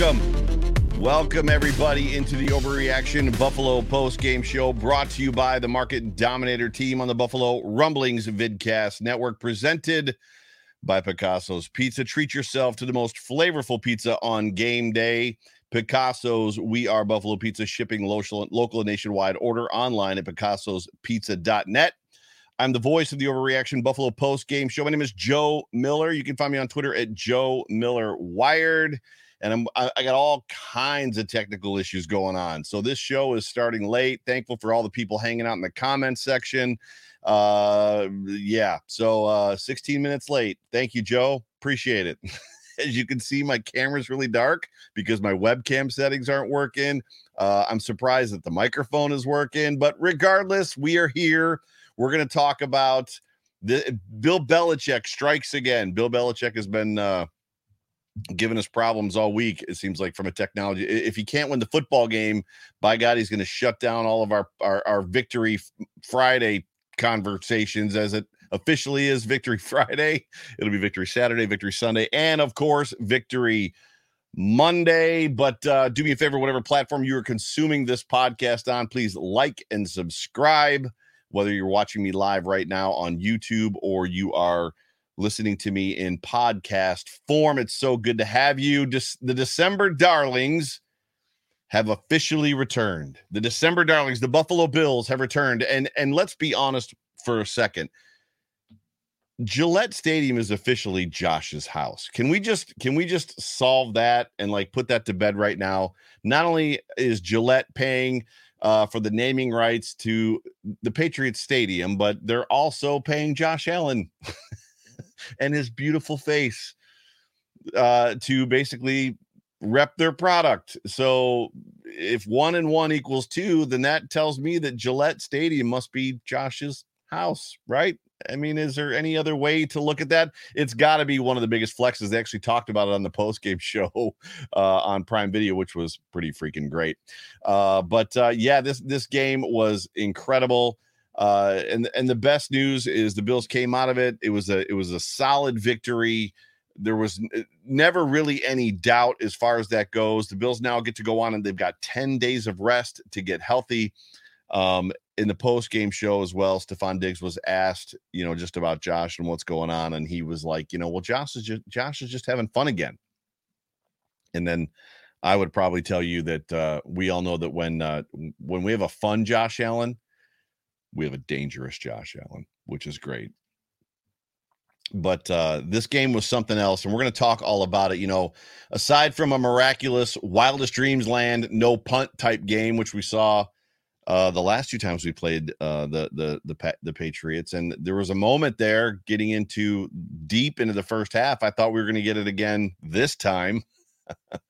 Welcome. Welcome, everybody, into the Overreaction Buffalo Post Game Show brought to you by the Market Dominator team on the Buffalo Rumblings Vidcast Network, presented by Picasso's Pizza. Treat yourself to the most flavorful pizza on game day. Picasso's We Are Buffalo Pizza, shipping local, local and nationwide. Order online at picassospizza.net. I'm the voice of the Overreaction Buffalo Post Game Show. My name is Joe Miller. You can find me on Twitter at Joe Miller Wired. And I'm, I, I got all kinds of technical issues going on. So this show is starting late. Thankful for all the people hanging out in the comments section. Uh, yeah. So uh, 16 minutes late. Thank you, Joe. Appreciate it. As you can see, my camera's really dark because my webcam settings aren't working. Uh, I'm surprised that the microphone is working, but regardless, we are here we're going to talk about the Bill Belichick strikes again. Bill Belichick has been uh, giving us problems all week. It seems like from a technology. If he can't win the football game, by God, he's going to shut down all of our our, our Victory Friday conversations as it officially is Victory Friday. It'll be Victory Saturday, Victory Sunday, and of course Victory Monday. But uh, do me a favor, whatever platform you are consuming this podcast on, please like and subscribe whether you're watching me live right now on YouTube or you are listening to me in podcast form. It's so good to have you. the December Darlings have officially returned. The December Darlings, the Buffalo Bills have returned. And and let's be honest for a second. Gillette Stadium is officially Josh's house. Can we just can we just solve that and like put that to bed right now? Not only is Gillette paying uh, for the naming rights to the Patriots Stadium, but they're also paying Josh Allen and his beautiful face uh, to basically rep their product. So if one and one equals two, then that tells me that Gillette Stadium must be Josh's house, right? I mean, is there any other way to look at that? It's got to be one of the biggest flexes. They actually talked about it on the post game show uh, on Prime Video, which was pretty freaking great. Uh, but uh, yeah, this this game was incredible. Uh, and and the best news is the Bills came out of it. It was a it was a solid victory. There was never really any doubt as far as that goes. The Bills now get to go on and they've got 10 days of rest to get healthy. Um, in the post game show as well, Stefon Diggs was asked, you know, just about Josh and what's going on, and he was like, you know, well, Josh is just Josh is just having fun again. And then I would probably tell you that uh, we all know that when uh, when we have a fun Josh Allen, we have a dangerous Josh Allen, which is great. But uh, this game was something else, and we're going to talk all about it. You know, aside from a miraculous wildest dreams land no punt type game, which we saw uh, the last two times we played uh, the the the the Patriots, and there was a moment there getting into deep into the first half. I thought we were going to get it again this time.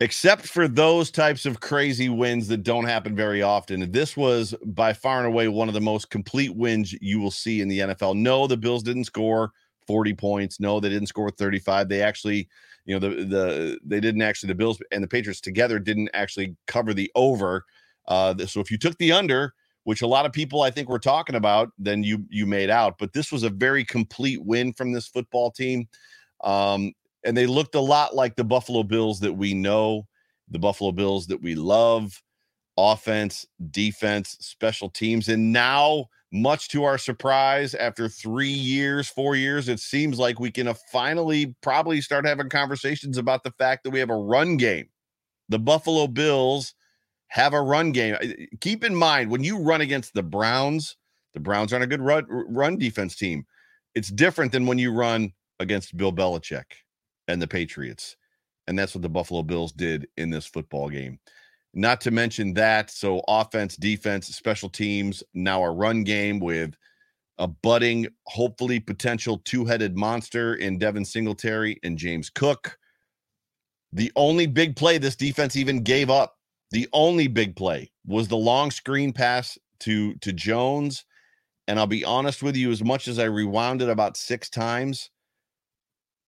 Except for those types of crazy wins that don't happen very often. This was by far and away one of the most complete wins you will see in the NFL. No, the Bills didn't score 40 points. No, they didn't score 35. They actually, you know, the the they didn't actually the Bills and the Patriots together didn't actually cover the over uh, so if you took the under, which a lot of people I think were talking about, then you you made out. But this was a very complete win from this football team, um, and they looked a lot like the Buffalo Bills that we know, the Buffalo Bills that we love, offense, defense, special teams, and now. Much to our surprise, after three years, four years, it seems like we can uh, finally probably start having conversations about the fact that we have a run game. The Buffalo Bills have a run game. Keep in mind when you run against the Browns, the Browns aren't a good run, run defense team. It's different than when you run against Bill Belichick and the Patriots. And that's what the Buffalo Bills did in this football game. Not to mention that. So, offense, defense, special teams, now a run game with a budding, hopefully potential two headed monster in Devin Singletary and James Cook. The only big play this defense even gave up the only big play was the long screen pass to to Jones. And I'll be honest with you, as much as I rewound it about six times,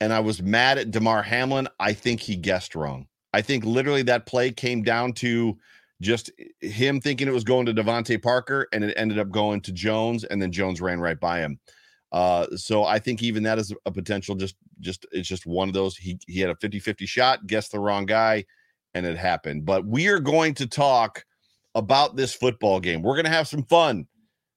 and I was mad at Damar Hamlin, I think he guessed wrong. I think literally that play came down to just him thinking it was going to DeVante Parker, and it ended up going to Jones, and then Jones ran right by him. Uh, so I think even that is a potential. Just, just it's just one of those. He he had a 50-50 shot, guessed the wrong guy, and it happened. But we are going to talk about this football game. We're going to have some fun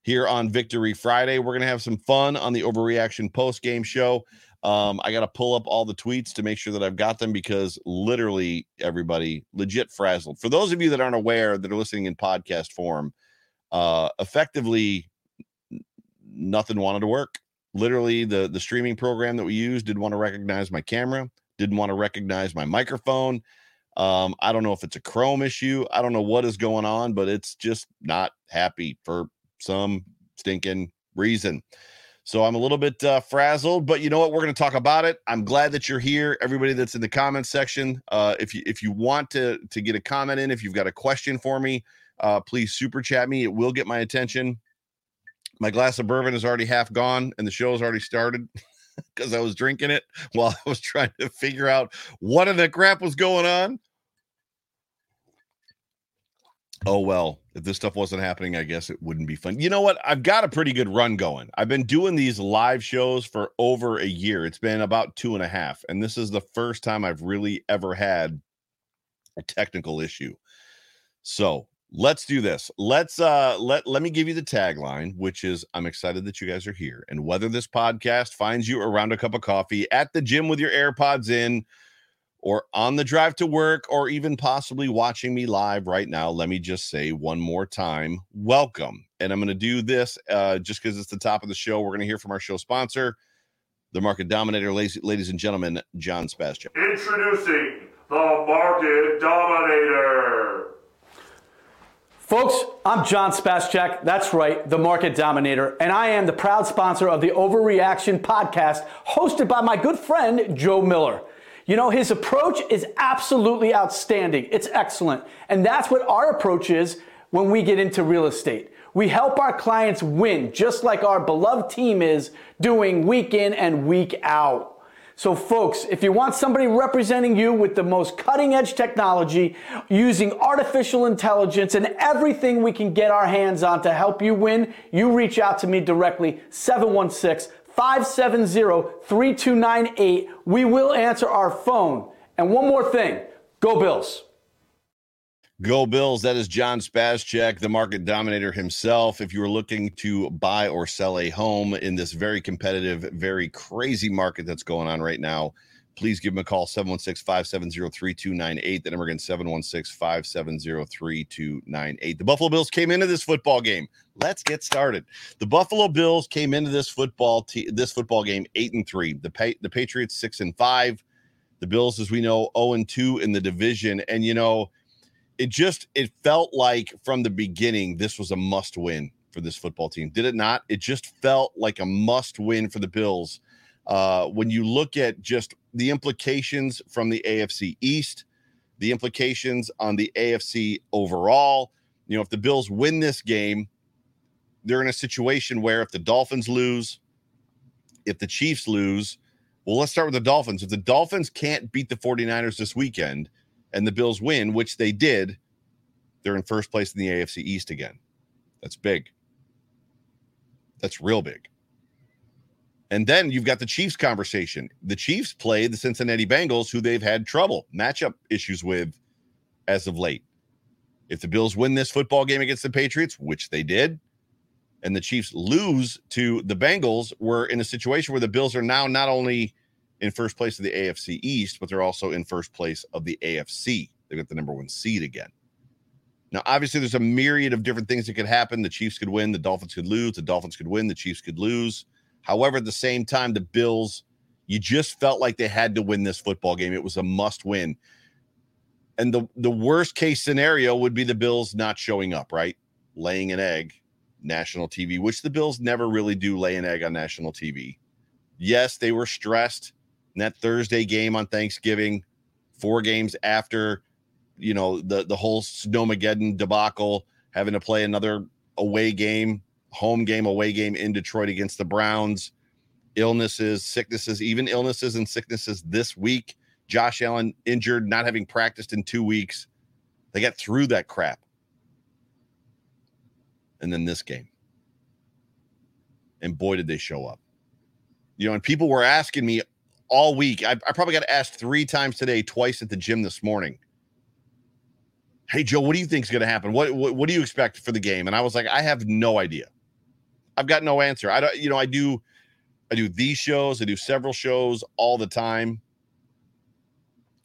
here on Victory Friday. We're going to have some fun on the overreaction post game show. Um, I got to pull up all the tweets to make sure that I've got them because literally everybody legit frazzled. For those of you that aren't aware that are listening in podcast form, uh, effectively nothing wanted to work. Literally, the the streaming program that we used didn't want to recognize my camera, didn't want to recognize my microphone. Um, I don't know if it's a Chrome issue. I don't know what is going on, but it's just not happy for some stinking reason. So I'm a little bit uh, frazzled, but you know what? We're going to talk about it. I'm glad that you're here. Everybody that's in the comments section, uh, if you if you want to to get a comment in, if you've got a question for me, uh, please super chat me. It will get my attention. My glass of bourbon is already half gone, and the show has already started because I was drinking it while I was trying to figure out what in the crap was going on. Oh well, if this stuff wasn't happening, I guess it wouldn't be fun. You know what? I've got a pretty good run going. I've been doing these live shows for over a year. It's been about two and a half, and this is the first time I've really ever had a technical issue. So let's do this. Let's uh let let me give you the tagline, which is I'm excited that you guys are here. And whether this podcast finds you around a cup of coffee at the gym with your AirPods in or on the drive to work, or even possibly watching me live right now, let me just say one more time welcome. And I'm going to do this uh, just because it's the top of the show. We're going to hear from our show sponsor, the market dominator, ladies, ladies and gentlemen, John Spaschek. Introducing the market dominator. Folks, I'm John Spaschek. That's right, the market dominator. And I am the proud sponsor of the Overreaction podcast, hosted by my good friend, Joe Miller. You know, his approach is absolutely outstanding. It's excellent. And that's what our approach is when we get into real estate. We help our clients win, just like our beloved team is doing week in and week out. So, folks, if you want somebody representing you with the most cutting edge technology, using artificial intelligence and everything we can get our hands on to help you win, you reach out to me directly, 716 570 3298. We will answer our phone. And one more thing go Bills. Go Bills. That is John Spaschek, the market dominator himself. If you are looking to buy or sell a home in this very competitive, very crazy market that's going on right now, please give him a call 716 570 3298. The number again 716 570 3298. The Buffalo Bills came into this football game. Let's get started. The Buffalo Bills came into this football te- this football game 8 and 3. The pa- the Patriots 6 and 5. The Bills as we know 0 and 2 in the division and you know it just it felt like from the beginning this was a must win for this football team. Did it not? It just felt like a must win for the Bills uh, when you look at just the implications from the AFC East, the implications on the AFC overall, you know, if the Bills win this game, they're in a situation where if the Dolphins lose, if the Chiefs lose, well, let's start with the Dolphins. If the Dolphins can't beat the 49ers this weekend and the Bills win, which they did, they're in first place in the AFC East again. That's big. That's real big. And then you've got the Chiefs conversation. The Chiefs play the Cincinnati Bengals, who they've had trouble, matchup issues with as of late. If the Bills win this football game against the Patriots, which they did, and the Chiefs lose to the Bengals, we're in a situation where the Bills are now not only in first place of the AFC East, but they're also in first place of the AFC. They got the number one seed again. Now, obviously, there's a myriad of different things that could happen. The Chiefs could win, the Dolphins could lose, the Dolphins could win, the Chiefs could lose. However, at the same time, the Bills, you just felt like they had to win this football game. It was a must win. And the, the worst case scenario would be the Bills not showing up, right? Laying an egg, national TV, which the Bills never really do lay an egg on national TV. Yes, they were stressed in that Thursday game on Thanksgiving, four games after, you know, the, the whole Snowmageddon debacle, having to play another away game home game, away game in Detroit against the Browns, illnesses, sicknesses, even illnesses and sicknesses this week. Josh Allen injured, not having practiced in two weeks. They got through that crap. And then this game. And boy, did they show up. You know, and people were asking me all week. I, I probably got asked three times today, twice at the gym this morning. Hey Joe, what do you think is going to happen? What, what what do you expect for the game? And I was like, I have no idea. I've got no answer. I don't. You know, I do. I do these shows. I do several shows all the time.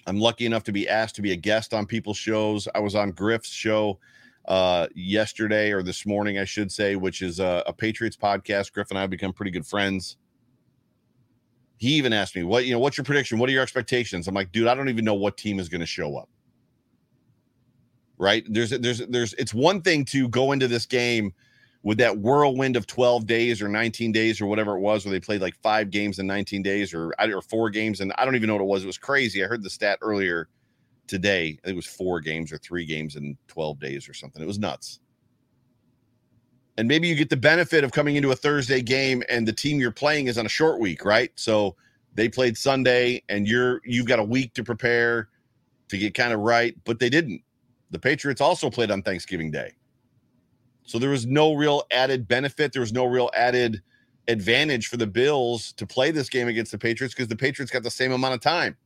I'm lucky enough to be asked to be a guest on people's shows. I was on Griff's show uh, yesterday or this morning, I should say, which is a, a Patriots podcast. Griff and I have become pretty good friends. He even asked me, "What you know? What's your prediction? What are your expectations?" I'm like, "Dude, I don't even know what team is going to show up." Right? There's there's there's it's one thing to go into this game with that whirlwind of 12 days or 19 days or whatever it was, where they played like five games in 19 days or or four games, and I don't even know what it was. It was crazy. I heard the stat earlier today. It was four games or three games in 12 days or something. It was nuts. And maybe you get the benefit of coming into a Thursday game and the team you're playing is on a short week, right? So they played Sunday and you're you've got a week to prepare to get kind of right, but they didn't. The Patriots also played on Thanksgiving Day. So there was no real added benefit. There was no real added advantage for the Bills to play this game against the Patriots because the Patriots got the same amount of time.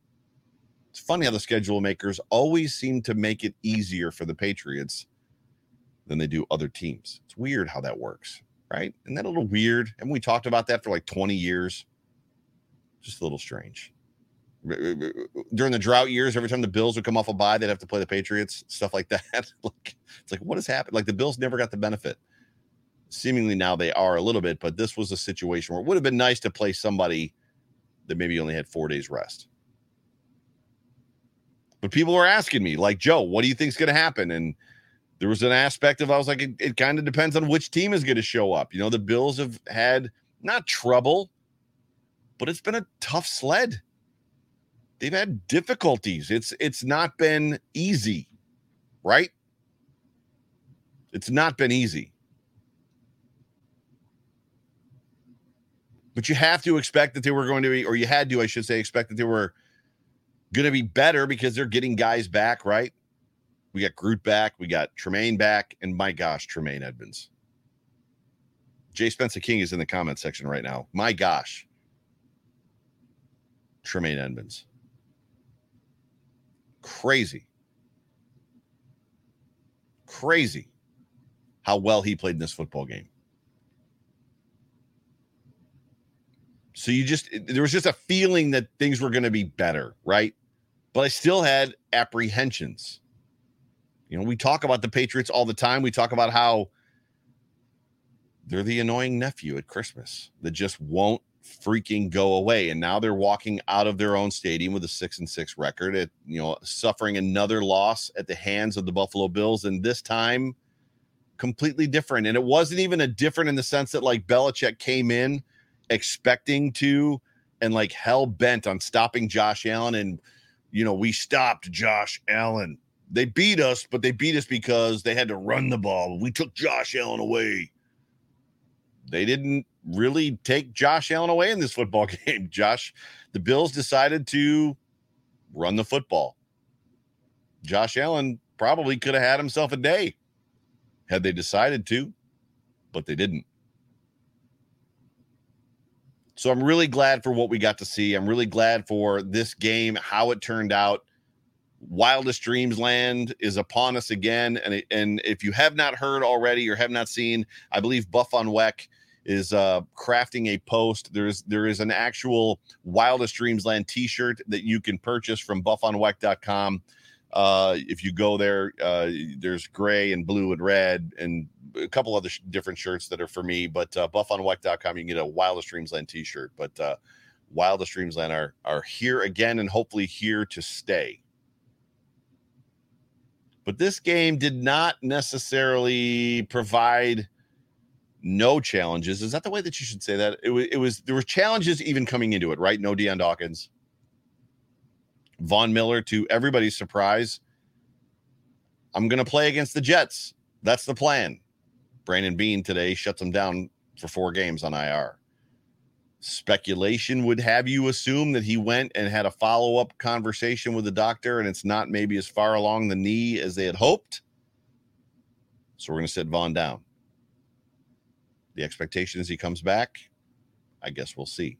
It's funny how the schedule makers always seem to make it easier for the Patriots than they do other teams. It's weird how that works, right? Isn't that a little weird? And we talked about that for like 20 years. Just a little strange. During the drought years, every time the Bills would come off a bye, they'd have to play the Patriots, stuff like that. like it's like what has happened? Like the Bills never got the benefit. Seemingly now they are a little bit, but this was a situation where it would have been nice to play somebody that maybe only had four days rest. But people were asking me, like, Joe, what do you think is going to happen? And there was an aspect of I was like, it, it kind of depends on which team is going to show up. You know, the Bills have had not trouble, but it's been a tough sled they've had difficulties. It's it's not been easy, right? It's not been easy. But you have to expect that they were going to be, or you had to, I should say, expect that they were going to be better because they're getting guys back, right? We got Groot back, we got Tremaine back, and my gosh, Tremaine Edmunds. Jay Spencer King is in the comment section right now. My gosh. Tremaine Edmunds. Crazy. Crazy how well he played in this football game. So you just, there was just a feeling that things were going to be better, right? But I still had apprehensions. You know, we talk about the Patriots all the time. We talk about how they're the annoying nephew at Christmas that just won't freaking go away. And now they're walking out of their own stadium with a six and six record at you know suffering another loss at the hands of the Buffalo Bills, and this time completely different. And it wasn't even a different in the sense that like Belichick came in expecting to and like hell bent on stopping Josh Allen. And you know, we stopped Josh Allen. They beat us, but they beat us because they had to run the ball. We took Josh Allen away. They didn't really take Josh Allen away in this football game. Josh, the Bills decided to run the football. Josh Allen probably could have had himself a day had they decided to, but they didn't. So I'm really glad for what we got to see. I'm really glad for this game, how it turned out. Wildest Dreams Land is upon us again. And, and if you have not heard already or have not seen, I believe Buff on Weck is uh, crafting a post. There's there is an actual Wildest Dreams Land T-shirt that you can purchase from BuffOnWeck.com. Uh, if you go there, uh, there's gray and blue and red and a couple other sh- different shirts that are for me. But uh, BuffOnWeck.com, you can get a Wildest Dreams Land T-shirt. But uh, Wildest Dreams Land are are here again and hopefully here to stay. But this game did not necessarily provide no challenges. Is that the way that you should say that? It was, it was, there were challenges even coming into it, right? No Dion Dawkins. Von Miller, to everybody's surprise, I'm going to play against the Jets. That's the plan. Brandon Beane today shuts them down for four games on IR. Speculation would have you assume that he went and had a follow up conversation with the doctor, and it's not maybe as far along the knee as they had hoped. So we're going to sit Von down. The expectation is he comes back. I guess we'll see.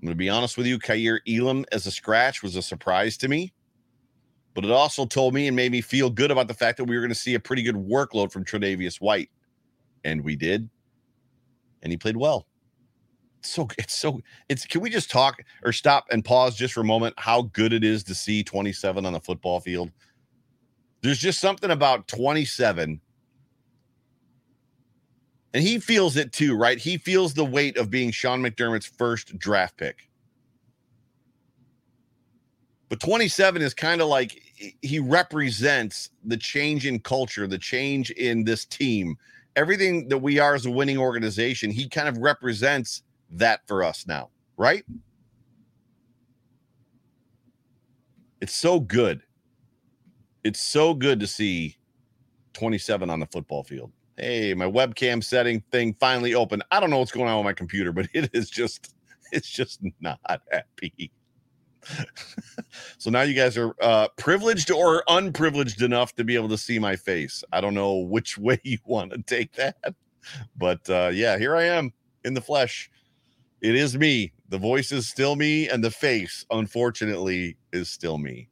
I'm going to be honest with you. Kaiir Elam as a scratch was a surprise to me, but it also told me and made me feel good about the fact that we were going to see a pretty good workload from Tre'Davious White, and we did, and he played well. so it's so it's. Can we just talk or stop and pause just for a moment? How good it is to see 27 on the football field. There's just something about 27 and he feels it too, right? He feels the weight of being Sean McDermott's first draft pick. But 27 is kind of like he represents the change in culture, the change in this team, everything that we are as a winning organization. He kind of represents that for us now, right? It's so good. It's so good to see 27 on the football field. Hey, my webcam setting thing finally opened. I don't know what's going on with my computer, but it is just, it's just not happy. so now you guys are uh, privileged or unprivileged enough to be able to see my face. I don't know which way you want to take that, but uh, yeah, here I am in the flesh. It is me. The voice is still me, and the face, unfortunately, is still me.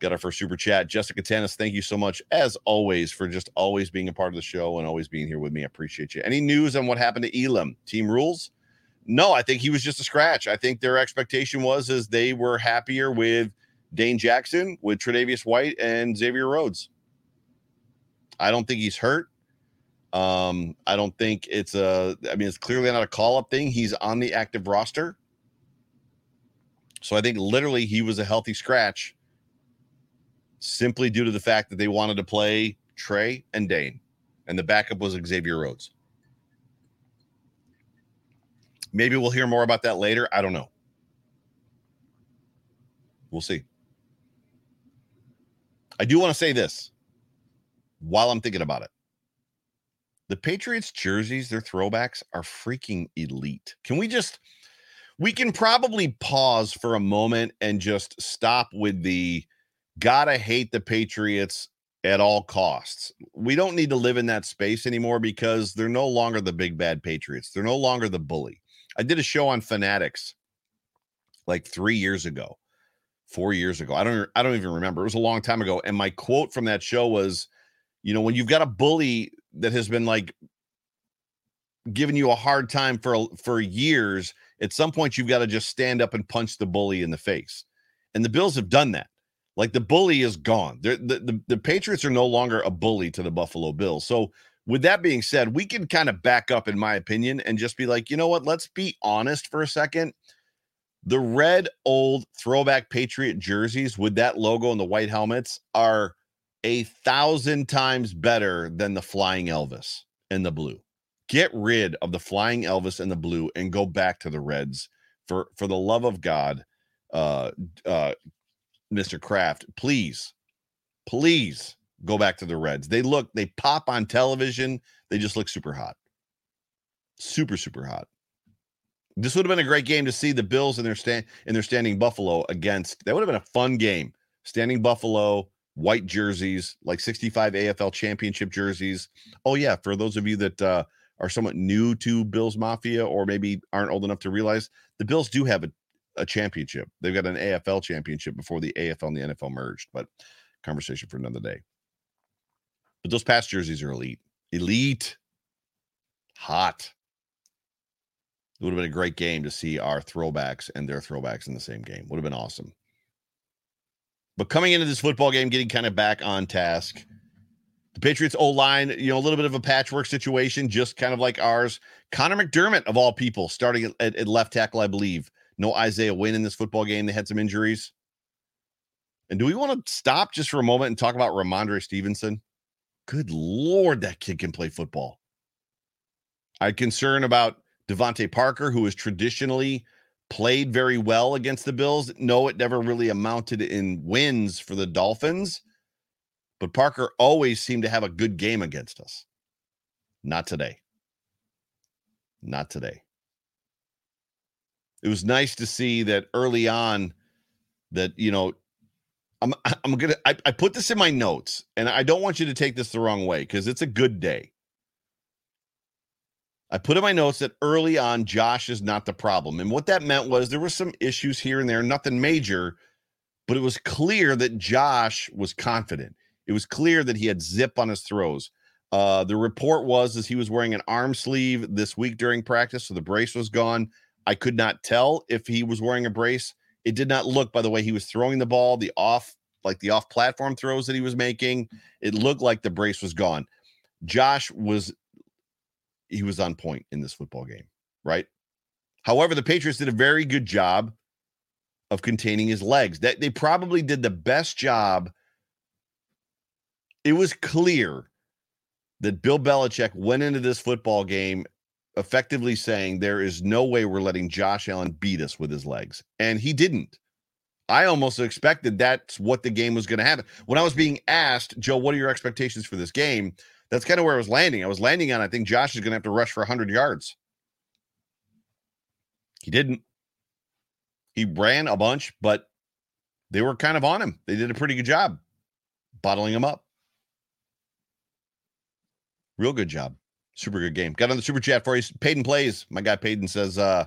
Got our first super chat. Jessica Tennis, thank you so much, as always, for just always being a part of the show and always being here with me. I appreciate you. Any news on what happened to Elam? Team rules? No, I think he was just a scratch. I think their expectation was as they were happier with Dane Jackson, with Tre'Davious White, and Xavier Rhodes. I don't think he's hurt. Um, I don't think it's a. I mean, it's clearly not a call up thing. He's on the active roster, so I think literally he was a healthy scratch simply due to the fact that they wanted to play Trey and Dane, and the backup was Xavier Rhodes. Maybe we'll hear more about that later. I don't know. We'll see. I do want to say this while I'm thinking about it. The Patriots jerseys, their throwbacks are freaking elite. Can we just we can probably pause for a moment and just stop with the gotta hate the Patriots at all costs. We don't need to live in that space anymore because they're no longer the big bad Patriots. They're no longer the bully. I did a show on Fanatics like 3 years ago. 4 years ago. I don't I don't even remember. It was a long time ago and my quote from that show was you know when you've got a bully that has been like giving you a hard time for for years, at some point you've got to just stand up and punch the bully in the face. And the Bills have done that. Like the bully is gone. The, the, the Patriots are no longer a bully to the Buffalo Bills. So, with that being said, we can kind of back up, in my opinion, and just be like, you know what? Let's be honest for a second. The red old throwback Patriot jerseys with that logo and the white helmets are a thousand times better than the Flying Elvis and the blue. Get rid of the Flying Elvis and the blue and go back to the Reds for for the love of God. Uh, uh, Mr. Kraft, please, please go back to the Reds. They look, they pop on television. They just look super hot. Super, super hot. This would have been a great game to see the Bills in their stand in their standing Buffalo against. That would have been a fun game. Standing Buffalo, white jerseys, like 65 AFL championship jerseys. Oh, yeah. For those of you that uh, are somewhat new to Bills Mafia or maybe aren't old enough to realize, the Bills do have a a championship. They've got an AFL championship before the AFL and the NFL merged, but conversation for another day. But those past jerseys are elite. Elite. Hot. It would have been a great game to see our throwbacks and their throwbacks in the same game. Would have been awesome. But coming into this football game, getting kind of back on task. The Patriots O line, you know, a little bit of a patchwork situation, just kind of like ours. Connor McDermott, of all people, starting at, at left tackle, I believe. No Isaiah Wynn in this football game. They had some injuries. And do we want to stop just for a moment and talk about Rhamondre Stevenson? Good Lord, that kid can play football. I concern about DeVante Parker, who has traditionally played very well against the Bills. No, it never really amounted in wins for the Dolphins, but Parker always seemed to have a good game against us. Not today. Not today it was nice to see that early on that you know i'm i'm gonna I, I put this in my notes and i don't want you to take this the wrong way because it's a good day I put in my notes that early on, Josh is not the problem. And what that meant was there were some issues here and there, nothing major, but it was clear that Josh was confident. It was clear that he had zip on his throws. Uh, the report was as he was wearing an arm sleeve this week during practice, so the brace was gone. I could not tell if he was wearing a brace. It did not look by the way he was throwing the ball, the off like the off platform throws that he was making. It looked like the brace was gone. Josh was he was on point in this football game, right? However, the Patriots did a very good job of containing his legs. That they probably did the best job. It was clear that Bill Belichick went into this football game effectively saying there is no way we're letting Josh Allen beat us with his legs. And he didn't. I almost expected that's what the game was going to happen. When I was being asked, Joe, what are your expectations for this game? That's kind of where I was landing. I was landing on I think Josh is going to have to rush for 100 yards. He didn't. He ran a bunch, but they were kind of on him. They did a pretty good job bottling him up. Real good job. Super good game. Got on the super chat for you. Payton plays. My guy Payton says, uh,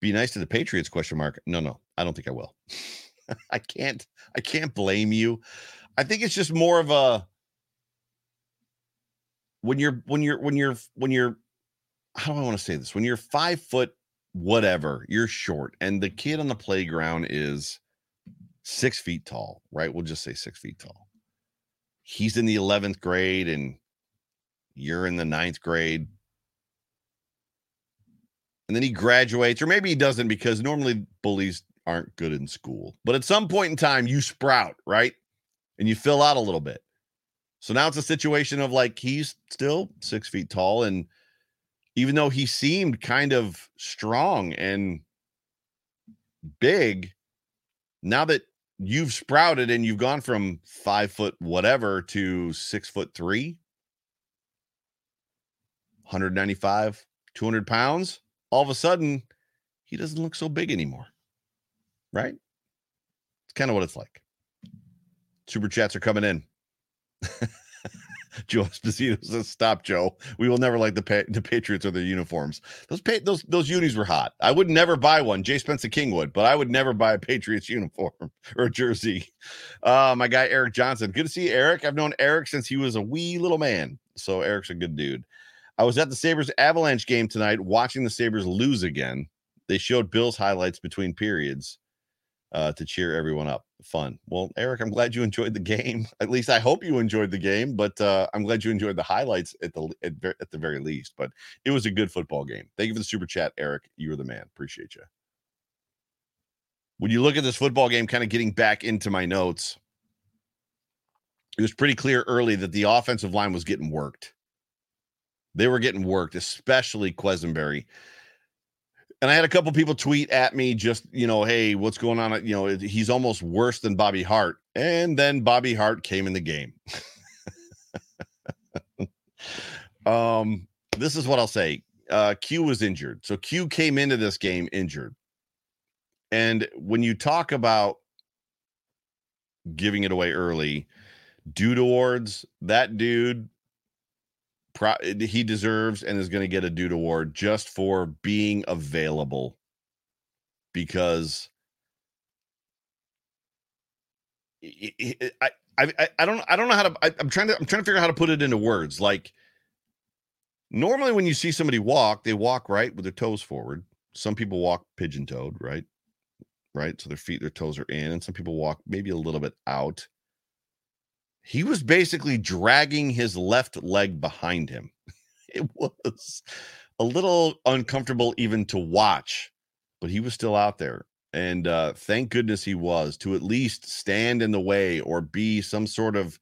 be nice to the Patriots question mark. No, no, I don't think I will. I can't, I can't blame you. I think it's just more of a when you're when you're when you're when you're how do I want to say this? When you're five foot whatever, you're short, and the kid on the playground is six feet tall, right? We'll just say six feet tall. He's in the 11th grade and you're in the ninth grade. And then he graduates, or maybe he doesn't because normally bullies aren't good in school. But at some point in time, you sprout, right? And you fill out a little bit. So now it's a situation of like he's still six feet tall. And even though he seemed kind of strong and big, now that you've sprouted and you've gone from five foot whatever to six foot three, 195, 200 pounds, all of a sudden he doesn't look so big anymore. Right? It's kind of what it's like. Super chats are coming in. Joe Esposito says, "Stop, Joe. We will never like the pa- the Patriots or their uniforms. Those pa- those those unis were hot. I would never buy one. Jay Spencer King would, but I would never buy a Patriots uniform or jersey. Uh, my guy Eric Johnson. Good to see Eric. I've known Eric since he was a wee little man, so Eric's a good dude. I was at the Sabres Avalanche game tonight, watching the Sabres lose again. They showed Bill's highlights between periods uh, to cheer everyone up. Fun. Well, Eric, I'm glad you enjoyed the game. At least I hope you enjoyed the game, but uh, I'm glad you enjoyed the highlights at the at, at the very least. But it was a good football game. Thank you for the super chat, Eric. You were the man. Appreciate you. When you look at this football game, kind of getting back into my notes, it was pretty clear early that the offensive line was getting worked. They were getting worked, especially Quessenberry and I had a couple people tweet at me just, you know, hey, what's going on? You know, he's almost worse than Bobby Hart. And then Bobby Hart came in the game. um, this is what I'll say. Uh, Q was injured. So Q came into this game injured. And when you talk about giving it away early, dude awards, that dude pro- he deserves and is going to get a dude award just for being available. Because I, I I don't I don't know how to I, am trying to I'm trying to figure out how to put it into words. Like normally when you see somebody walk they walk right with their toes forward. Some people walk pigeon toed right? Right? So their feet their toes are in and some people walk maybe a little bit out he was basically dragging his left leg behind him. It was a little uncomfortable even to watch, but he was still out there. And uh, thank goodness he was to at least stand in the way or be some sort of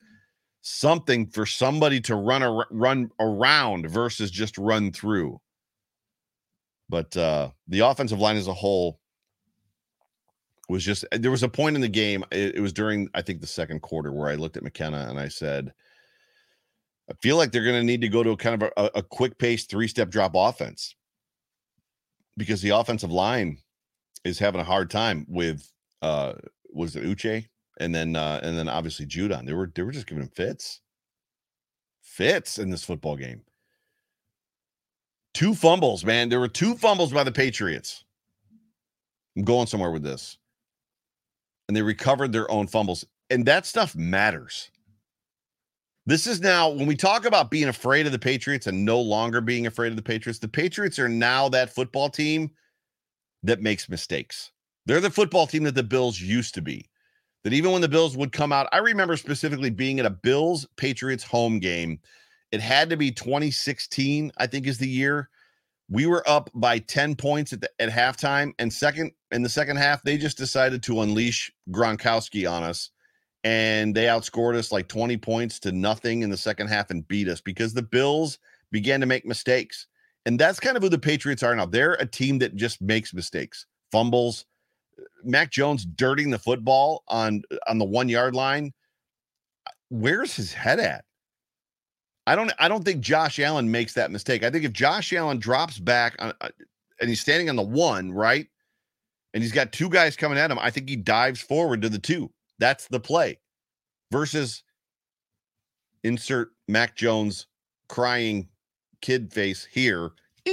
something for somebody to run ar- run around versus just run through. But uh, the offensive line as a whole was just there was a point in the game. It, it, was during I think the second quarter where I looked at McKenna and I said, I feel like they're going to need to go to a kind of a, a quick pace three step drop offense because the offensive line is having a hard time with uh was it Uche and then uh and then obviously Judon. They were they were just giving him fits, fits in this football game. Two fumbles, man. There were two fumbles by the Patriots. I'm going somewhere with this. And they recovered their own fumbles. And that stuff matters. This is now when we talk about being afraid of the Patriots and no longer being afraid of the Patriots, the Patriots are now that football team that makes mistakes. They're the football team that the Bills used to be. That even when the Bills would come out, I remember specifically being at a Bills Patriots home game. It had to be 2016, I think is the year. We were up by 10 points at the, at halftime and second in the second half they just decided to unleash Gronkowski on us and they outscored us like 20 points to nothing in the second half and beat us because the Bills began to make mistakes. And that's kind of who the Patriots are now. They're a team that just makes mistakes, fumbles. Mac Jones dirting the football on on the 1-yard line. Where's his head at? I don't I don't think Josh Allen makes that mistake. I think if Josh Allen drops back on, uh, and he's standing on the 1, right? And he's got two guys coming at him, I think he dives forward to the 2 that's the play versus insert Mac Jones crying kid face here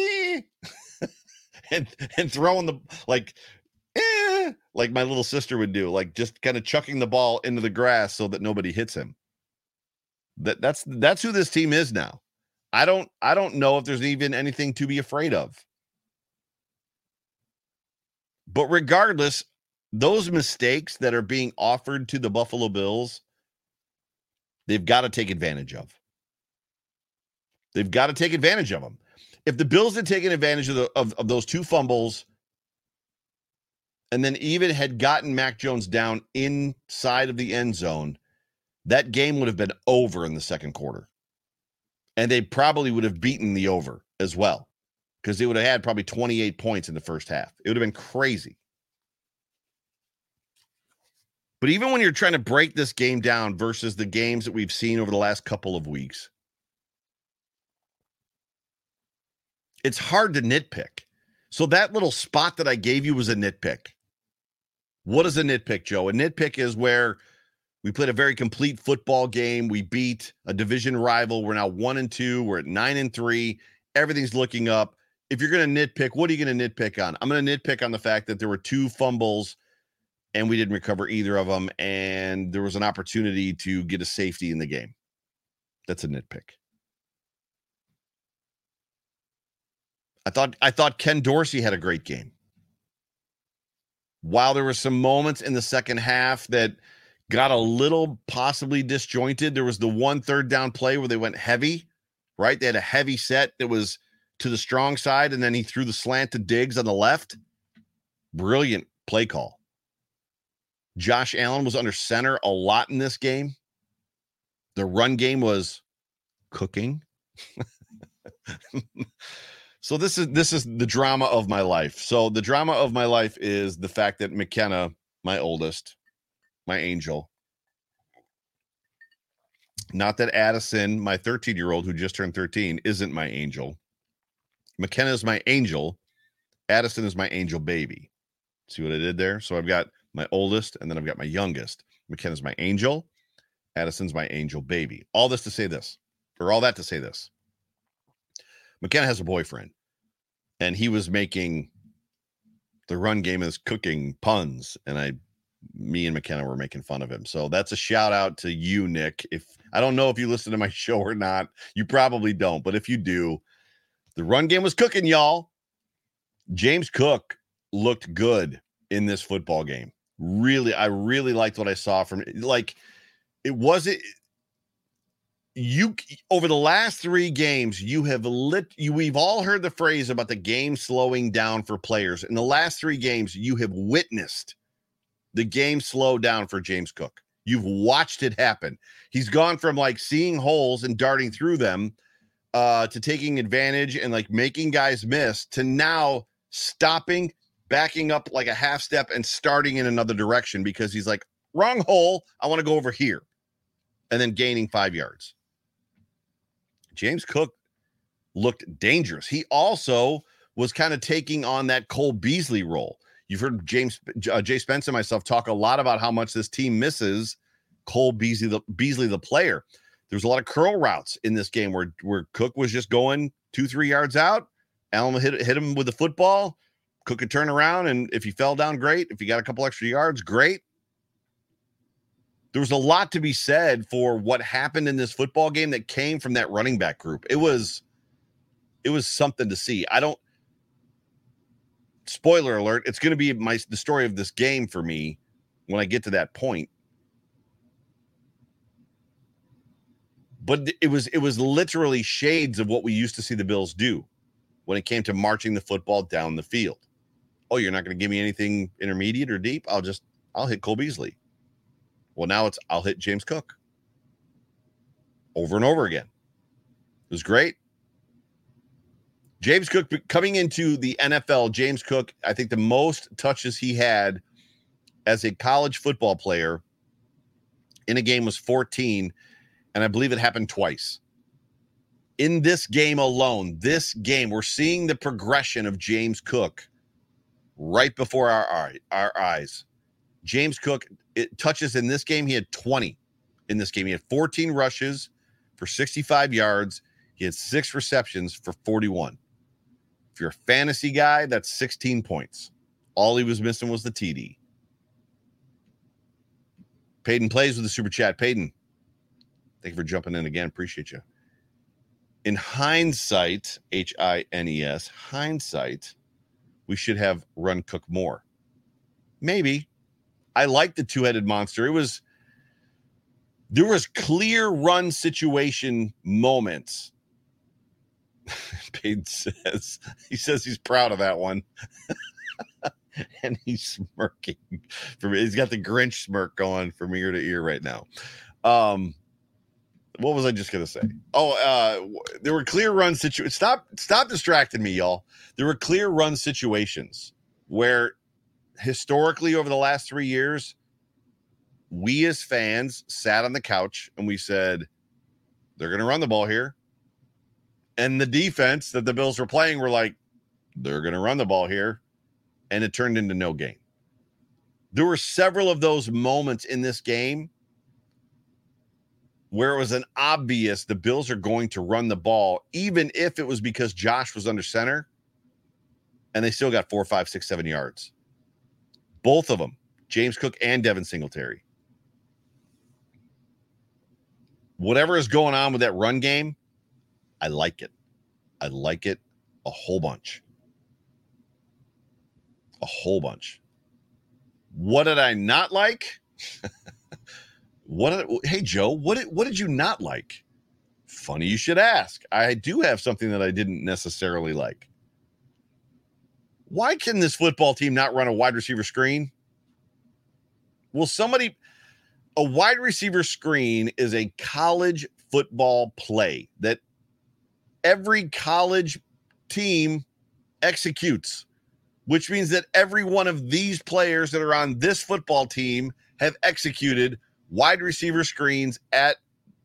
and and throwing the like eh, like my little sister would do like just kind of chucking the ball into the grass so that nobody hits him that that's that's who this team is now i don't i don't know if there's even anything to be afraid of but regardless those mistakes that are being offered to the Buffalo Bills, they've got to take advantage of. They've got to take advantage of them. If the Bills had taken advantage of, the, of, of those two fumbles and then even had gotten Mac Jones down inside of the end zone, that game would have been over in the second quarter. And they probably would have beaten the over as well because they would have had probably 28 points in the first half. It would have been crazy. But even when you're trying to break this game down versus the games that we've seen over the last couple of weeks, it's hard to nitpick. So that little spot that I gave you was a nitpick. What is a nitpick, Joe? A nitpick is where we played a very complete football game. We beat a division rival. We're now one and two. We're at nine and three. Everything's looking up. If you're going to nitpick, what are you going to nitpick on? I'm going to nitpick on the fact that there were two fumbles and we didn't recover either of them. And there was an opportunity to get a safety in the game. That's a nitpick. I thought I thought Ken Dorsey had a great game. While there were some moments in the second half that got a little possibly disjointed, there was the one third down play where they went heavy, right? They had a heavy set that was to the strong side, and then he threw the slant to Diggs on the left. Brilliant play call. Josh Allen was under center a lot in this game. The run game was cooking. so this is this is the drama of my life. So the drama of my life is the fact that McKenna, my oldest, my angel, not that Addison, my 13 year old who just turned 13, isn't my angel. McKenna is my angel. Addison is my angel baby. See what I did there? So I've got my oldest, and then I've got my youngest. McKenna's my angel. Addison's my angel baby. All this to say this, or all that to say this. McKenna has a boyfriend, and he was making the run game is cooking puns, and I, me and McKenna were making fun of him. So that's a shout out to you, Nick. If I don't know if you listen to my show or not, you probably don't, but if you do, the run game was cooking, y'all. James Cook looked good in this football game really i really liked what i saw from like it wasn't you over the last three games you have lit you we've all heard the phrase about the game slowing down for players in the last three games you have witnessed the game slowed down for james cook you've watched it happen he's gone from like seeing holes and darting through them uh to taking advantage and like making guys miss to now stopping backing up like a half step and starting in another direction because he's like, wrong hole. I want to go over here. And then gaining five yards. James Cook looked dangerous. He also was kind of taking on that Cole Beasley role. You've heard James uh, Jay Spence and myself talk a lot about how much this team misses Cole Beasley the Beasley the player. There's a lot of curl routes in this game where where Cook was just going two three yards out, Allen hit hit him with the football. Cook could turn around, and if he fell down, great. If he got a couple extra yards, great. There was a lot to be said for what happened in this football game that came from that running back group. It was, it was something to see. I don't. Spoiler alert! It's going to be my the story of this game for me when I get to that point. But it was it was literally shades of what we used to see the Bills do when it came to marching the football down the field. Oh, you're not going to give me anything intermediate or deep? I'll just I'll hit Cole Beasley. Well, now it's I'll hit James Cook. Over and over again. It was great. James Cook coming into the NFL, James Cook, I think the most touches he had as a college football player in a game was 14 and I believe it happened twice. In this game alone, this game, we're seeing the progression of James Cook right before our, our eyes. James Cook it touches in this game. He had 20 in this game. He had 14 rushes for 65 yards. He had six receptions for 41. If you're a fantasy guy, that's 16 points. All he was missing was the TD. Peyton plays with the super chat. Peyton, Thank you for jumping in again. Appreciate you. In hindsight, H I N E S, hindsight, we should have run Cook more. Maybe. I like the two headed monster. It was, there was clear run situation moments. Payne says, he says he's proud of that one. and he's smirking me. He's got the Grinch smirk going from ear to ear right now. Um, what was I just gonna say? Oh, uh, there were clear run situations. Stop, stop distracting me, y'all. There were clear run situations where historically over the last three years, we as fans sat on the couch and we said, they're gonna run the ball here. And the defense that the Bills were playing were like, they're gonna run the ball here. And it turned into no gain. There were several of those moments in this game where it was an obvious the Bills are going to run the ball, even if it was because Josh was under center, and they still got four, five, six, seven yards. Both of them, James Cook and Devin Singletary. Whatever is going on with that run game, I like it. I like it a whole bunch. A whole bunch. What did I not like? What? Hey, Joe. What? Did, what did you not like? Funny you should ask. I do have something that I didn't necessarily like. Why can this football team not run a wide receiver screen? Will somebody? A wide receiver screen is a college football play that every college team executes, which means that every one of these players that are on this football team have executed wide receiver screens at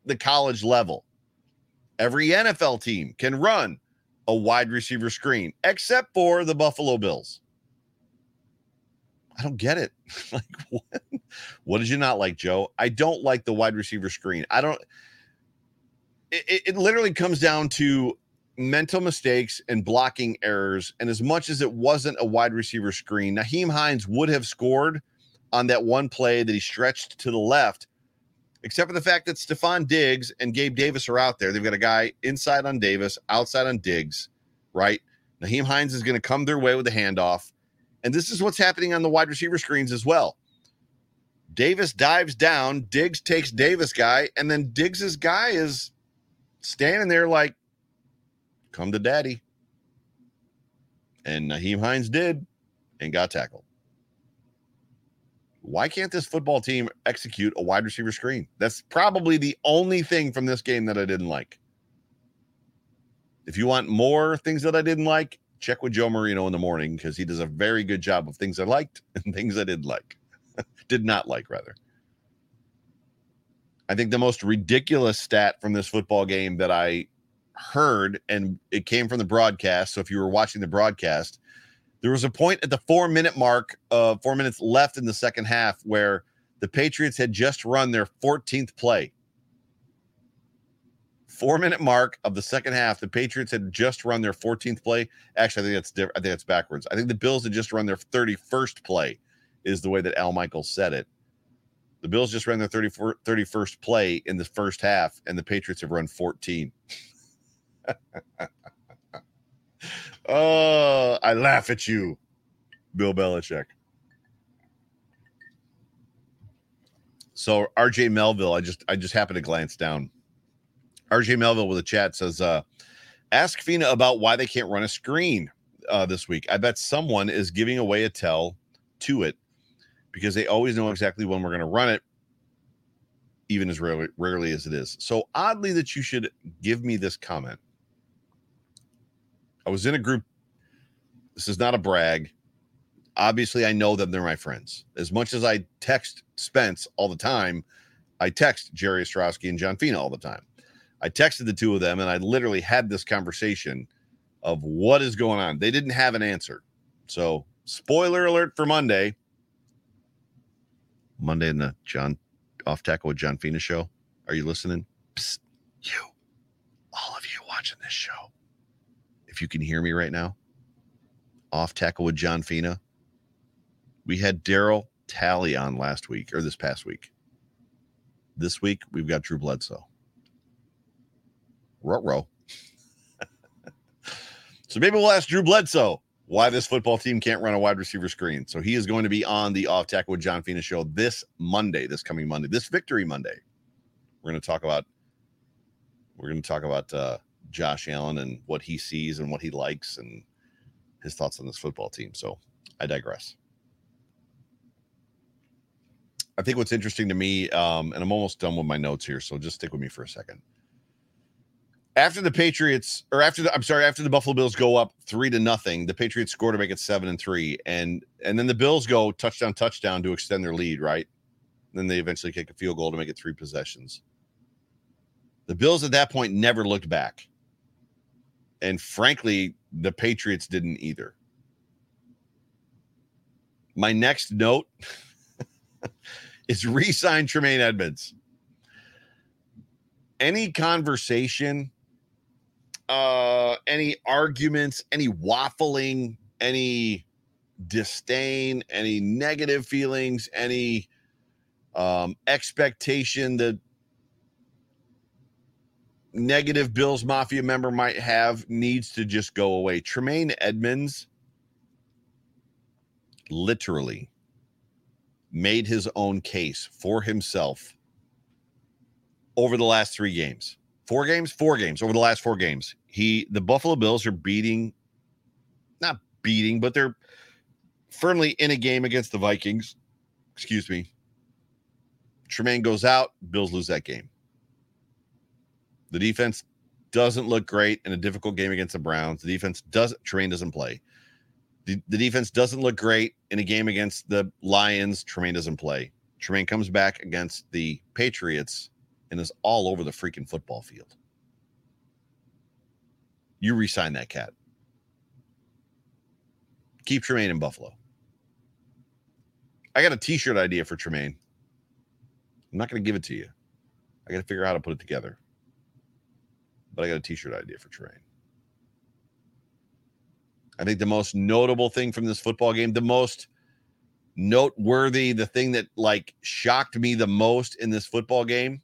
the college level. Every NFL team can run a wide receiver screen, except for the Buffalo Bills. I don't get it. like, what? what did you not like, Joe? I don't like the wide receiver screen. I don't. It, it literally comes down to mental mistakes and blocking errors. And as much as it wasn't a wide receiver screen, Nyheim Hines would have scored on that one play that he stretched to the left, except for the fact that Stefon Diggs and Gabe Davis are out there. They've got a guy inside on Davis, outside on Diggs, right? Nyheim Hines is going to come their way with the handoff. And this is what's happening on the wide receiver screens as well. Davis dives down, Diggs takes Davis guy, and then Diggs's guy is standing there like, come to daddy. And Nyheim Hines did and got tackled. Why can't this football team execute a wide receiver screen? That's probably the only thing from this game that I didn't like. If you want more things that I didn't like, check with Joe Marino in the morning because he does a very good job of things I liked and things I didn't like, did not like, rather. I think the most ridiculous stat from this football game that I heard, and it came from the broadcast. So if you were watching the broadcast, there was a point at the four minute mark, uh, four minutes left in the second half, where the Patriots had just run their 14th play. four minute mark of the second half, the Patriots had just run their 14th play. Actually, I think that's different. I think that's backwards. I think the Bills had just run their 31st play, is the way that Al Michaels said it. The Bills just ran their 34, 31st play in the first half, and the Patriots have run 14. oh, I laugh at you, Bill Belichick. So RJ Melville, I just I just happened to glance down. RJ Melville with a chat says, uh, ask Fina about why they can't run a screen uh, this week. I bet someone is giving away a tell to it because they always know exactly when we're going to run it, even as rarely, rarely as it is. So oddly that you should give me this comment. I was in a group. This is not a brag obviously I know them; they're my friends. As much as I text Spence all the time, I text Jerry Ostroski and John Fina all the time. I texted the two of them, and I literally had this conversation of what is going on. They didn't have an answer. So, spoiler alert for Monday. Monday in the John off tackle with John Fina show. Are you listening? Psst, you, all of you watching this show. If you can hear me right now, off tackle with John Fina we had Darryl Talley on last week or this past week. This week we've got Drew Bledsoe. Row. so maybe we'll ask Drew Bledsoe why this football team can't run a wide receiver screen. So he is going to be on the Off Tackle with John Fina show this Monday, this coming Monday, this Victory Monday. We're going to talk about we're going to talk about uh, Josh Allen and what he sees and what he likes and his thoughts on this football team. So I digress. I think what's interesting to me, um, and I'm almost done with my notes here, so just stick with me for a second. After the Patriots, or after the, I'm sorry, after the Buffalo Bills go up three to nothing, the Patriots score to make it seven and three, and and then the Bills go touchdown, touchdown to extend their lead, right? And then they eventually kick a field goal to make it three possessions. The Bills at that point never looked back, and frankly, the Patriots didn't either. My next note. is re-sign Tremaine Edmunds. Any conversation, uh, any arguments, any waffling, any disdain, any negative feelings, any um, expectation that negative Bills Mafia member might have needs to just go away. Tremaine Edmunds literally made his own case for himself over the last three games. Four games, four games over the last four games. He, the Buffalo Bills are beating, not beating, but they're firmly in a game against the Vikings. Excuse me. Tremaine goes out, Bills lose that game. The defense doesn't look great in a difficult game against the Browns. The defense doesn't, Tremaine doesn't play. The, the defense doesn't look great in a game against the Lions. Tremaine doesn't play. Tremaine comes back against the Patriots and is all over the freaking football field. You resign that cat. Keep Tremaine in Buffalo. I got a t-shirt idea for Tremaine. I'm not going to give it to you. I got to figure out how to put it together. But I got a t-shirt idea for Tremaine. I think the most notable thing from this football game, the most noteworthy, the thing that like shocked me the most in this football game.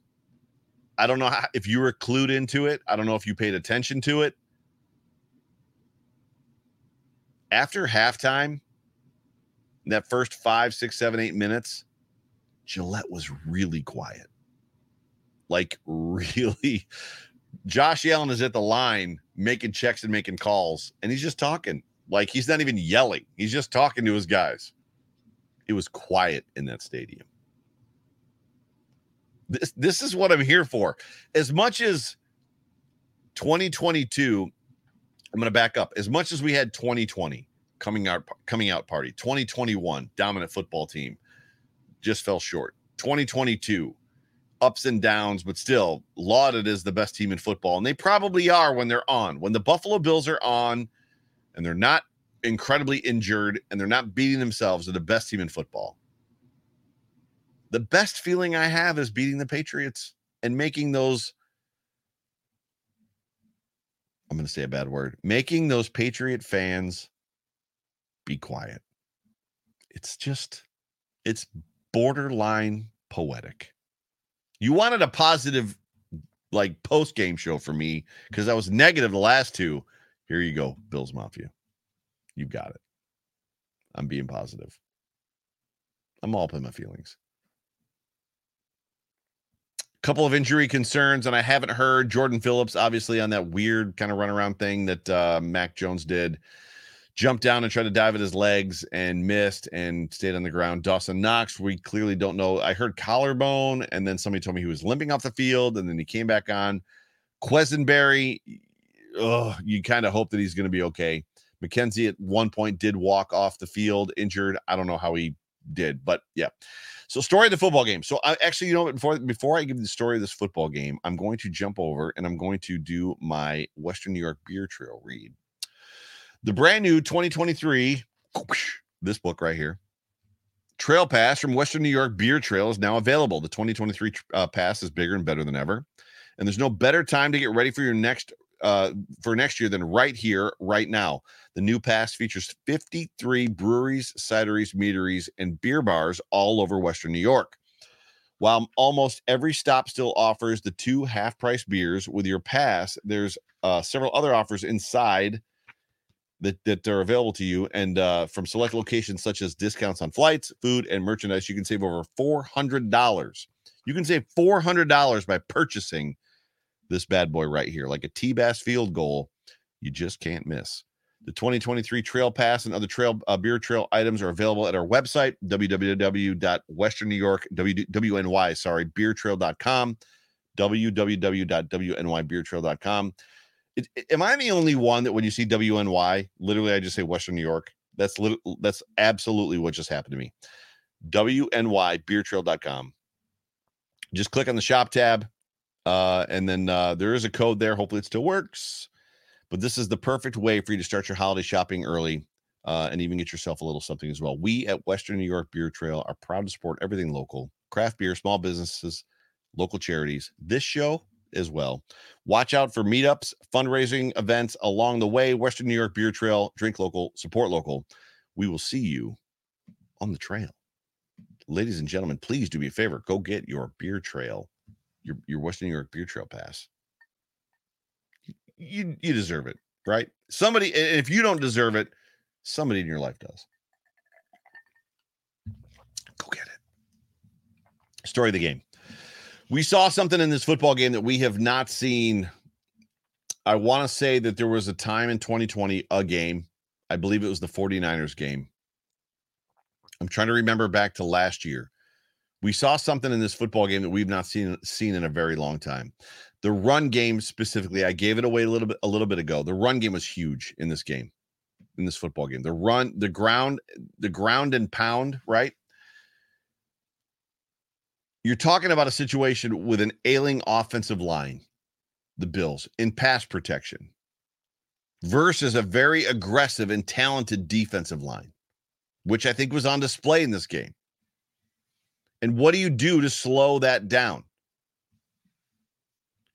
I don't know how, if you were clued into it. I don't know if you paid attention to it. After halftime, that first five, six, seven, eight minutes, Gillette was really quiet. Like, really, Josh Allen is at the line making checks and making calls, and he's just talking. Like he's not even yelling. He's just talking to his guys. It was quiet in that stadium. This this is what I'm here for. As much as 2022, I'm going to back up. As much as we had 2020 coming out coming out party, 2021 dominant football team just fell short. 2022 ups and downs, but still lauded as the best team in football. And they probably are when they're on. When the Buffalo Bills are on and they're not incredibly injured and they're not beating themselves, they're the best team in football. The best feeling I have is beating the Patriots and making those I'm going to say a bad word, making those Patriot fans be quiet. It's just, it's borderline poetic. You wanted a positive, like post game show for me because I was negative the last two. Here you go, Bills Mafia. You got it. I'm being positive. I'm all up in my feelings. Couple of injury concerns, and I haven't heard Jordan Phillips, obviously, on that weird kind of runaround thing that uh, Mac Jones did. Jumped down and tried to dive at his legs and missed and stayed on the ground. Dawson Knox, we clearly don't know. I heard collarbone, and then somebody told me he was limping off the field, and then he came back on. Quessenberry, oh, you kind of hope that he's going to be okay. McKenzie at one point did walk off the field injured. I don't know how he did, but yeah. So story of the football game. So I actually, you know, before before I give you the story of this football game, I'm going to jump over and I'm going to do my Western New York Beer Trail read. The brand new 2023, this book right here, Trail Pass from Western New York Beer Trail is now available. The 2023 uh, pass is bigger and better than ever, and there's no better time to get ready for your next uh, for next year than right here, right now. The new pass features 53 breweries, cideries, meaderies, and beer bars all over Western New York. While almost every stop still offers the two half price beers with your pass, there's uh, several other offers inside that, that are available to you. And uh, from select locations such as discounts on flights, food, and merchandise, you can save over $400. You can save $400 by purchasing this bad boy right here, like a T Bass field goal. You just can't miss. The 2023 Trail Pass and other trail uh, beer trail items are available at our website www.westernnewyork sorry beertrail.com www.wnybbeertrail.com. It, it, am I the only one that when you see WNY, literally I just say Western New York? That's lit- that's absolutely what just happened to me. WNYbeertrail.com. Just click on the shop tab, uh, and then uh, there is a code there. Hopefully, it still works. But this is the perfect way for you to start your holiday shopping early uh, and even get yourself a little something as well. We at Western New York Beer Trail are proud to support everything local craft beer, small businesses, local charities. This show as well. Watch out for meetups, fundraising events along the way. Western New York Beer Trail, drink local, support local. We will see you on the trail. Ladies and gentlemen, please do me a favor. Go get your beer trail your your Western New York Beer Trail pass. You you deserve it, right? Somebody, if you don't deserve it, somebody in your life does. Go get it. Story of the game. We saw something in this football game that we have not seen. I want to say that there was a time in 2020, a game. I believe it was the 49ers game. I'm trying to remember back to last year we saw something in this football game that we've not seen seen in a very long time. The run game specifically, I gave it away a little bit a little bit ago. The run game was huge in this game, in this football game. The run, the ground, the ground and pound, right? You're talking about a situation with an ailing offensive line, the Bills, in pass protection, versus a very aggressive and talented defensive line, which I think was on display in this game. And what do you do to slow that down?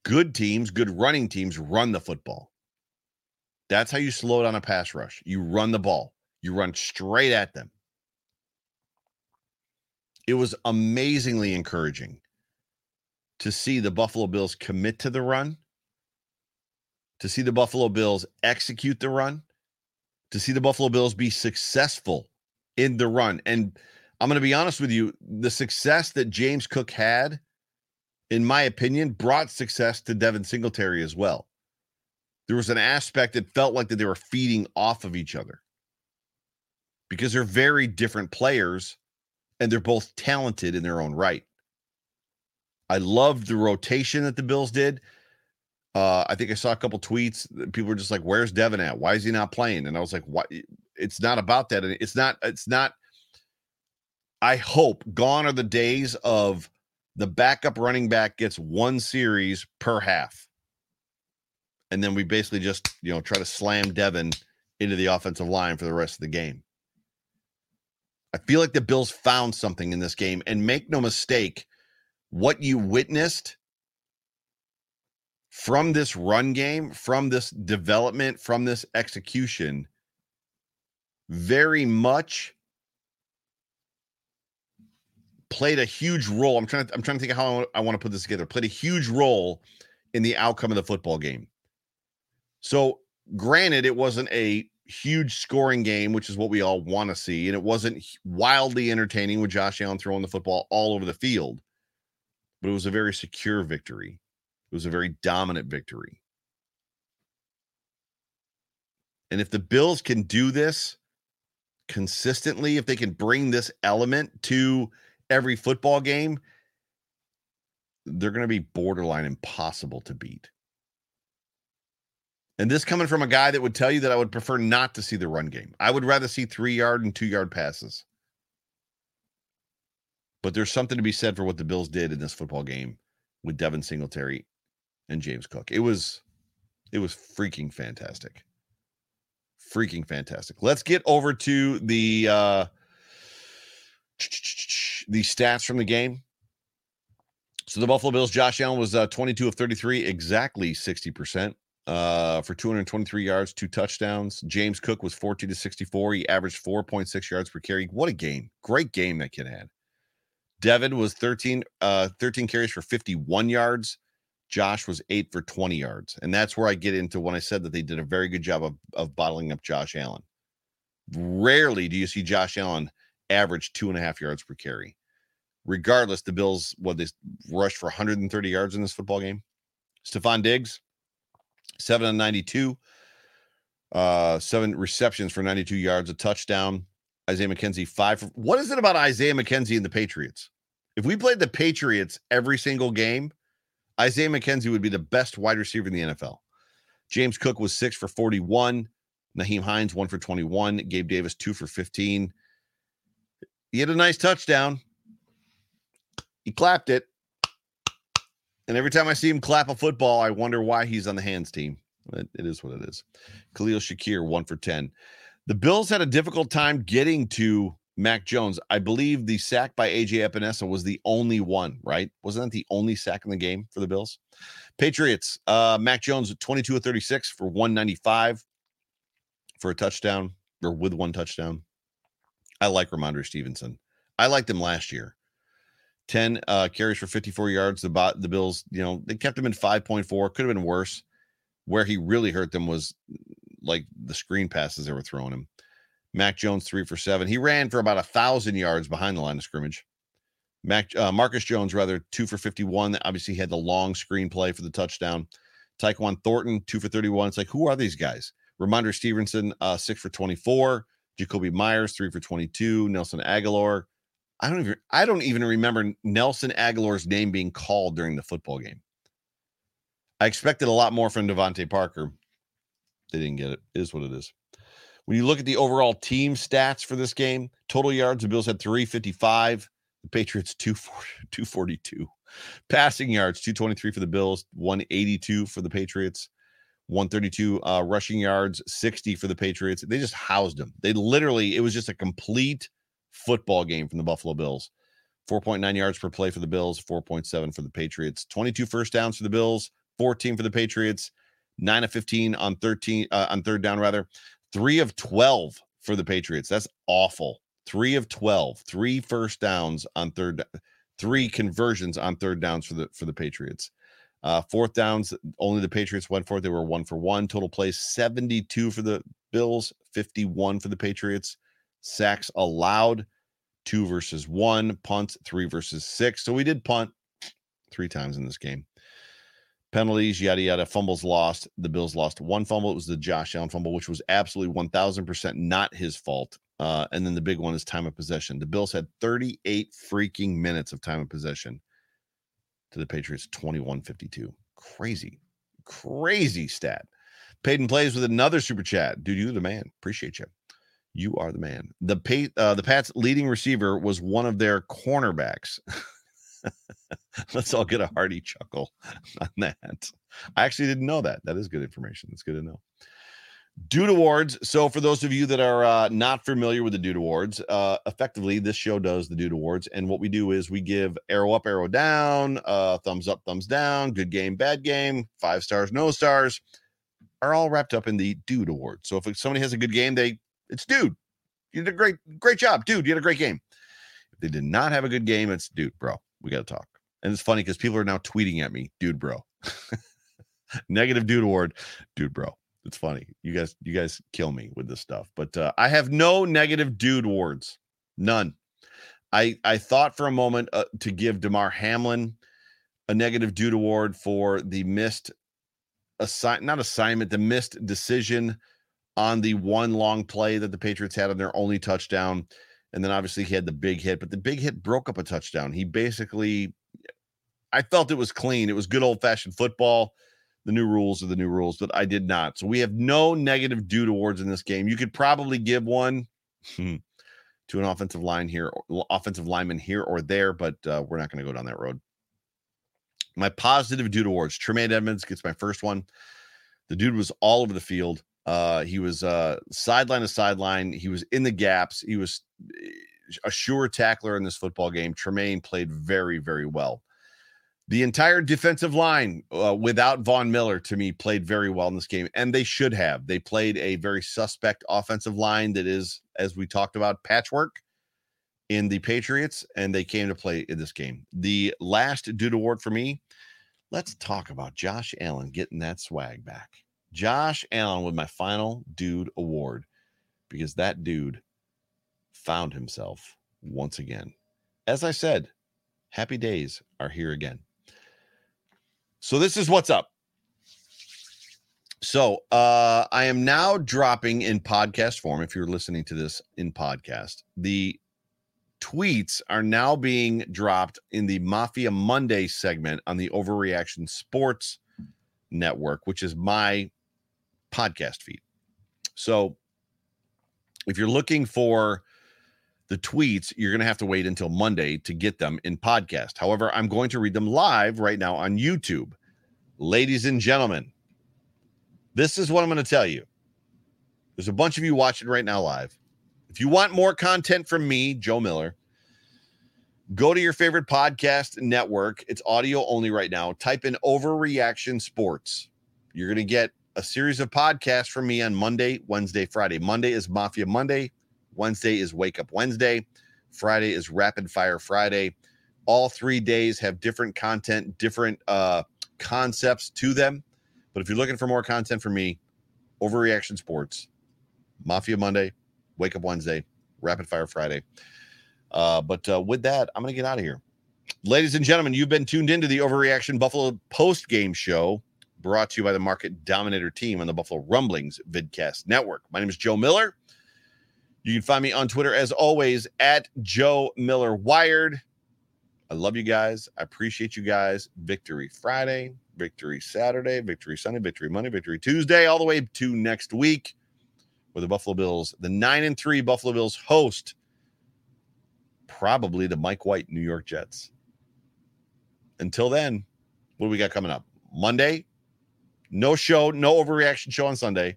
Good teams, good running teams run the football. That's how you slow down a pass rush. You run the ball, you run straight at them. It was amazingly encouraging to see the Buffalo Bills commit to the run, to see the Buffalo Bills execute the run, to see the Buffalo Bills be successful in the run. And I'm going to be honest with you. The success that James Cook had, in my opinion, brought success to Devin Singletary as well. There was an aspect that felt like that they were feeding off of each other because they're very different players and they're both talented in their own right. I loved the rotation that the Bills did. Uh, I think I saw a couple tweets. People were just like, "Where's Devin at? Why is he not playing?" And I was like, "What? It's not about that. It's not. It's not I hope gone are the days of the backup running back gets one series per half. And then we basically just, you know, try to slam Devin into the offensive line for the rest of the game. I feel like the Bills found something in this game. And make no mistake, what you witnessed from this run game, from this development, from this execution, very much played a huge role. I'm trying to I'm trying to think how I want to put this together. Played a huge role in the outcome of the football game. So, granted, it wasn't a huge scoring game, which is what we all want to see, and it wasn't wildly entertaining with Josh Allen throwing the football all over the field. But it was a very secure victory. It was a very dominant victory. And if the Bills can do this consistently, if they can bring this element to every football game, they're going to be borderline impossible to beat. And this coming from a guy that would tell you that I would prefer not to see the run game. I would rather see three yard and two yard passes. But there's something to be said for what the Bills did in this football game with Devin Singletary and James Cook. It was it was freaking fantastic. Freaking fantastic. Let's get over to the uh the stats from the game. So the Buffalo Bills, Josh Allen was uh, 22 of 33, exactly 60% uh, for 223 yards, two touchdowns. James Cook was 14 to 64. He averaged 4.6 yards per carry. What a game. Great game that kid had. Devin was 13, uh, 13 carries for 51 yards. Josh was eight for 20 yards. And that's where I get into when I said that they did a very good job of, of bottling up Josh Allen. Rarely do you see Josh Allen average two and a half yards per carry. Regardless, the Bills, what they rushed for 130 yards in this football game. Stefon Diggs, seven on 92, uh, seven receptions for 92 yards, a touchdown. Isaiah McKenzie, five. For, what is it about Isaiah McKenzie and the Patriots? If we played the Patriots every single game, Isaiah McKenzie would be the best wide receiver in the NFL. James Cook was six for 41. Nyheim Hines, one for 21. Gabe Davis, two for 15. He had a nice touchdown. He clapped it. And every time I see him clap a football, I wonder why he's on the hands team. it, it is what it is. Khalil Shakir, one for 10. The Bills had a difficult time getting to Mac Jones. I believe the sack by AJ Epenesa was the only one, right? Wasn't that the only sack in the game for the Bills? Patriots, uh, Mac Jones, 22 of 36 for 195 for a touchdown or with one touchdown. I like Rhamondre Stevenson. I liked him last year. 10 uh, carries for 54 yards. The bot, the Bills, you know, they kept him in 5.4. Could have been worse. Where he really hurt them was like the screen passes they were throwing him. Mac Jones, three for seven. He ran for about a thousand yards behind the line of scrimmage. Mac uh, Marcus Jones, rather, two for 51. Obviously, he had the long screen play for the touchdown. Tyquan Thornton, two for 31. It's like, who are these guys? Rhamondre Stevenson, uh, six for 24. Jakobi Meyers three for 22. Nelson Agholor. I don't even I don't even remember Nelson Agholor's name being called during the football game. I expected a lot more from DeVante Parker. They didn't get it. It is what it is. When you look at the overall team stats for this game, total yards, the Bills had 355, the Patriots 242. Passing yards, 223 for the Bills, 182 for the Patriots. 132 uh, rushing yards, 60 for the Patriots. They just housed them. They literally, it was just a complete football game from the Buffalo Bills. 4.9 yards per play for the Bills, 4.7 for the Patriots. 22 first downs for the Bills, 14 for the Patriots, 9 of 15 on 13 uh, on third down rather. 3 of 12 for the Patriots. That's awful. 3 of 12, 3 first downs on third three conversions on third downs for the for the Patriots. Uh, fourth downs, only the Patriots went for it. They were one for one. Total plays 72 for the Bills, 51 for the Patriots. Sacks allowed, two versus one. punts, three versus six. So we did punt three times in this game. Penalties, yada, yada. Fumbles lost. The Bills lost one fumble. It was the Josh Allen fumble, which was absolutely 1000% not his fault. Uh, and then the big one is time of possession. The Bills had 38 freaking minutes of time of possession to the Patriots 21 52. Crazy, crazy stat. Peyton plays with another super chat. Dude, you the man. Appreciate you. You are the man. The uh, the Pats' leading receiver was one of their cornerbacks. Let's all get a hearty chuckle on that. I actually didn't know that. That is good information. That's good to know. Dude Awards. So, for those of you that are uh, not familiar with the Dude Awards, uh, effectively, this show does the Dude Awards. And what we do is we give arrow up, arrow down, uh, thumbs up, thumbs down, good game, bad game, five stars, no stars, are all wrapped up in the Dude Award. So, if somebody has a good game, they it's Dude. You did a great, great job, dude. You had a great game. If they did not have a good game, it's Dude, bro. We got to talk. And it's funny because people are now tweeting at me, Dude, bro. Negative Dude Award, Dude, bro it's funny. You guys, you guys kill me with this stuff. But uh, I have no negative dude awards. None. I I thought for a moment uh, to give Damar Hamlin a negative dude award for the missed assign not assignment, the missed decision on the one long play that the Patriots had on their only touchdown. And then obviously he had the big hit, but the big hit broke up a touchdown. He basically I felt it was clean. It was good old fashioned football the new rules are the new rules, but I did not. So we have no negative dude awards in this game. You could probably give one hmm, to an offensive line here, offensive lineman here or there, but uh, we're not going to go down that road. My positive dude awards. Tremaine Edmunds gets my first one. The dude was all over the field. Uh, he was uh, sideline to sideline. He was in the gaps. He was eh, a sure tackler in this football game. Tremaine played very, very well. The entire defensive line uh, without Von Miller to me played very well in this game, and they should have. They played a very suspect offensive line that is, as we talked about, patchwork in the Patriots, and they came to play in this game. The last dude award for me, let's talk about Josh Allen getting that swag back. Josh Allen with my final dude award because that dude found himself once again. As I said, happy days are here again. So this is what's up. So uh, I am now dropping in podcast form. If you're listening to this in podcast, the tweets are now being dropped in the Mafia Monday segment on the Overreaction Sports Network, which is my podcast feed. So if you're looking for the tweets, you're going to have to wait until Monday to get them in podcast. However, I'm going to read them live right now on YouTube. Ladies and gentlemen, this is what I'm going to tell you. There's a bunch of you watching right now live. If you want more content from me, Joe Miller, go to your favorite podcast network. It's audio only right now. Type in Overreaction Sports. You're going to get a series of podcasts from me on Monday, Wednesday, Friday. Monday is Mafia Monday. Wednesday is Wake Up Wednesday. Friday is Rapid Fire Friday. All three days have different content, different uh, concepts to them. But if you're looking for more content from me, Overreaction Sports, Mafia Monday, Wake Up Wednesday, Rapid Fire Friday. Uh, but uh, with that, I'm going to get out of here. Ladies and gentlemen, you've been tuned into the Overreaction Buffalo post game show brought to you by the Market Dominator team on the Buffalo Rumblings Vidcast Network. My name is Joe Miller. You can find me on Twitter as always at Joe Miller Wired. I love you guys. I appreciate you guys. Victory Friday, victory Saturday, victory Sunday, victory Monday, victory Tuesday, all the way to next week where the Buffalo Bills, the nine and three Buffalo Bills host probably the Mike White New York Jets. Until then, what do we got coming up? Monday, no show, no overreaction show on Sunday.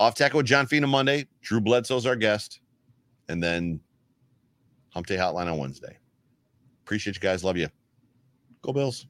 Off tackle with John Fina Monday. Drew Bledsoe's our guest. And then Hump Day Hotline on Wednesday. Appreciate you guys. Love you. Go Bills.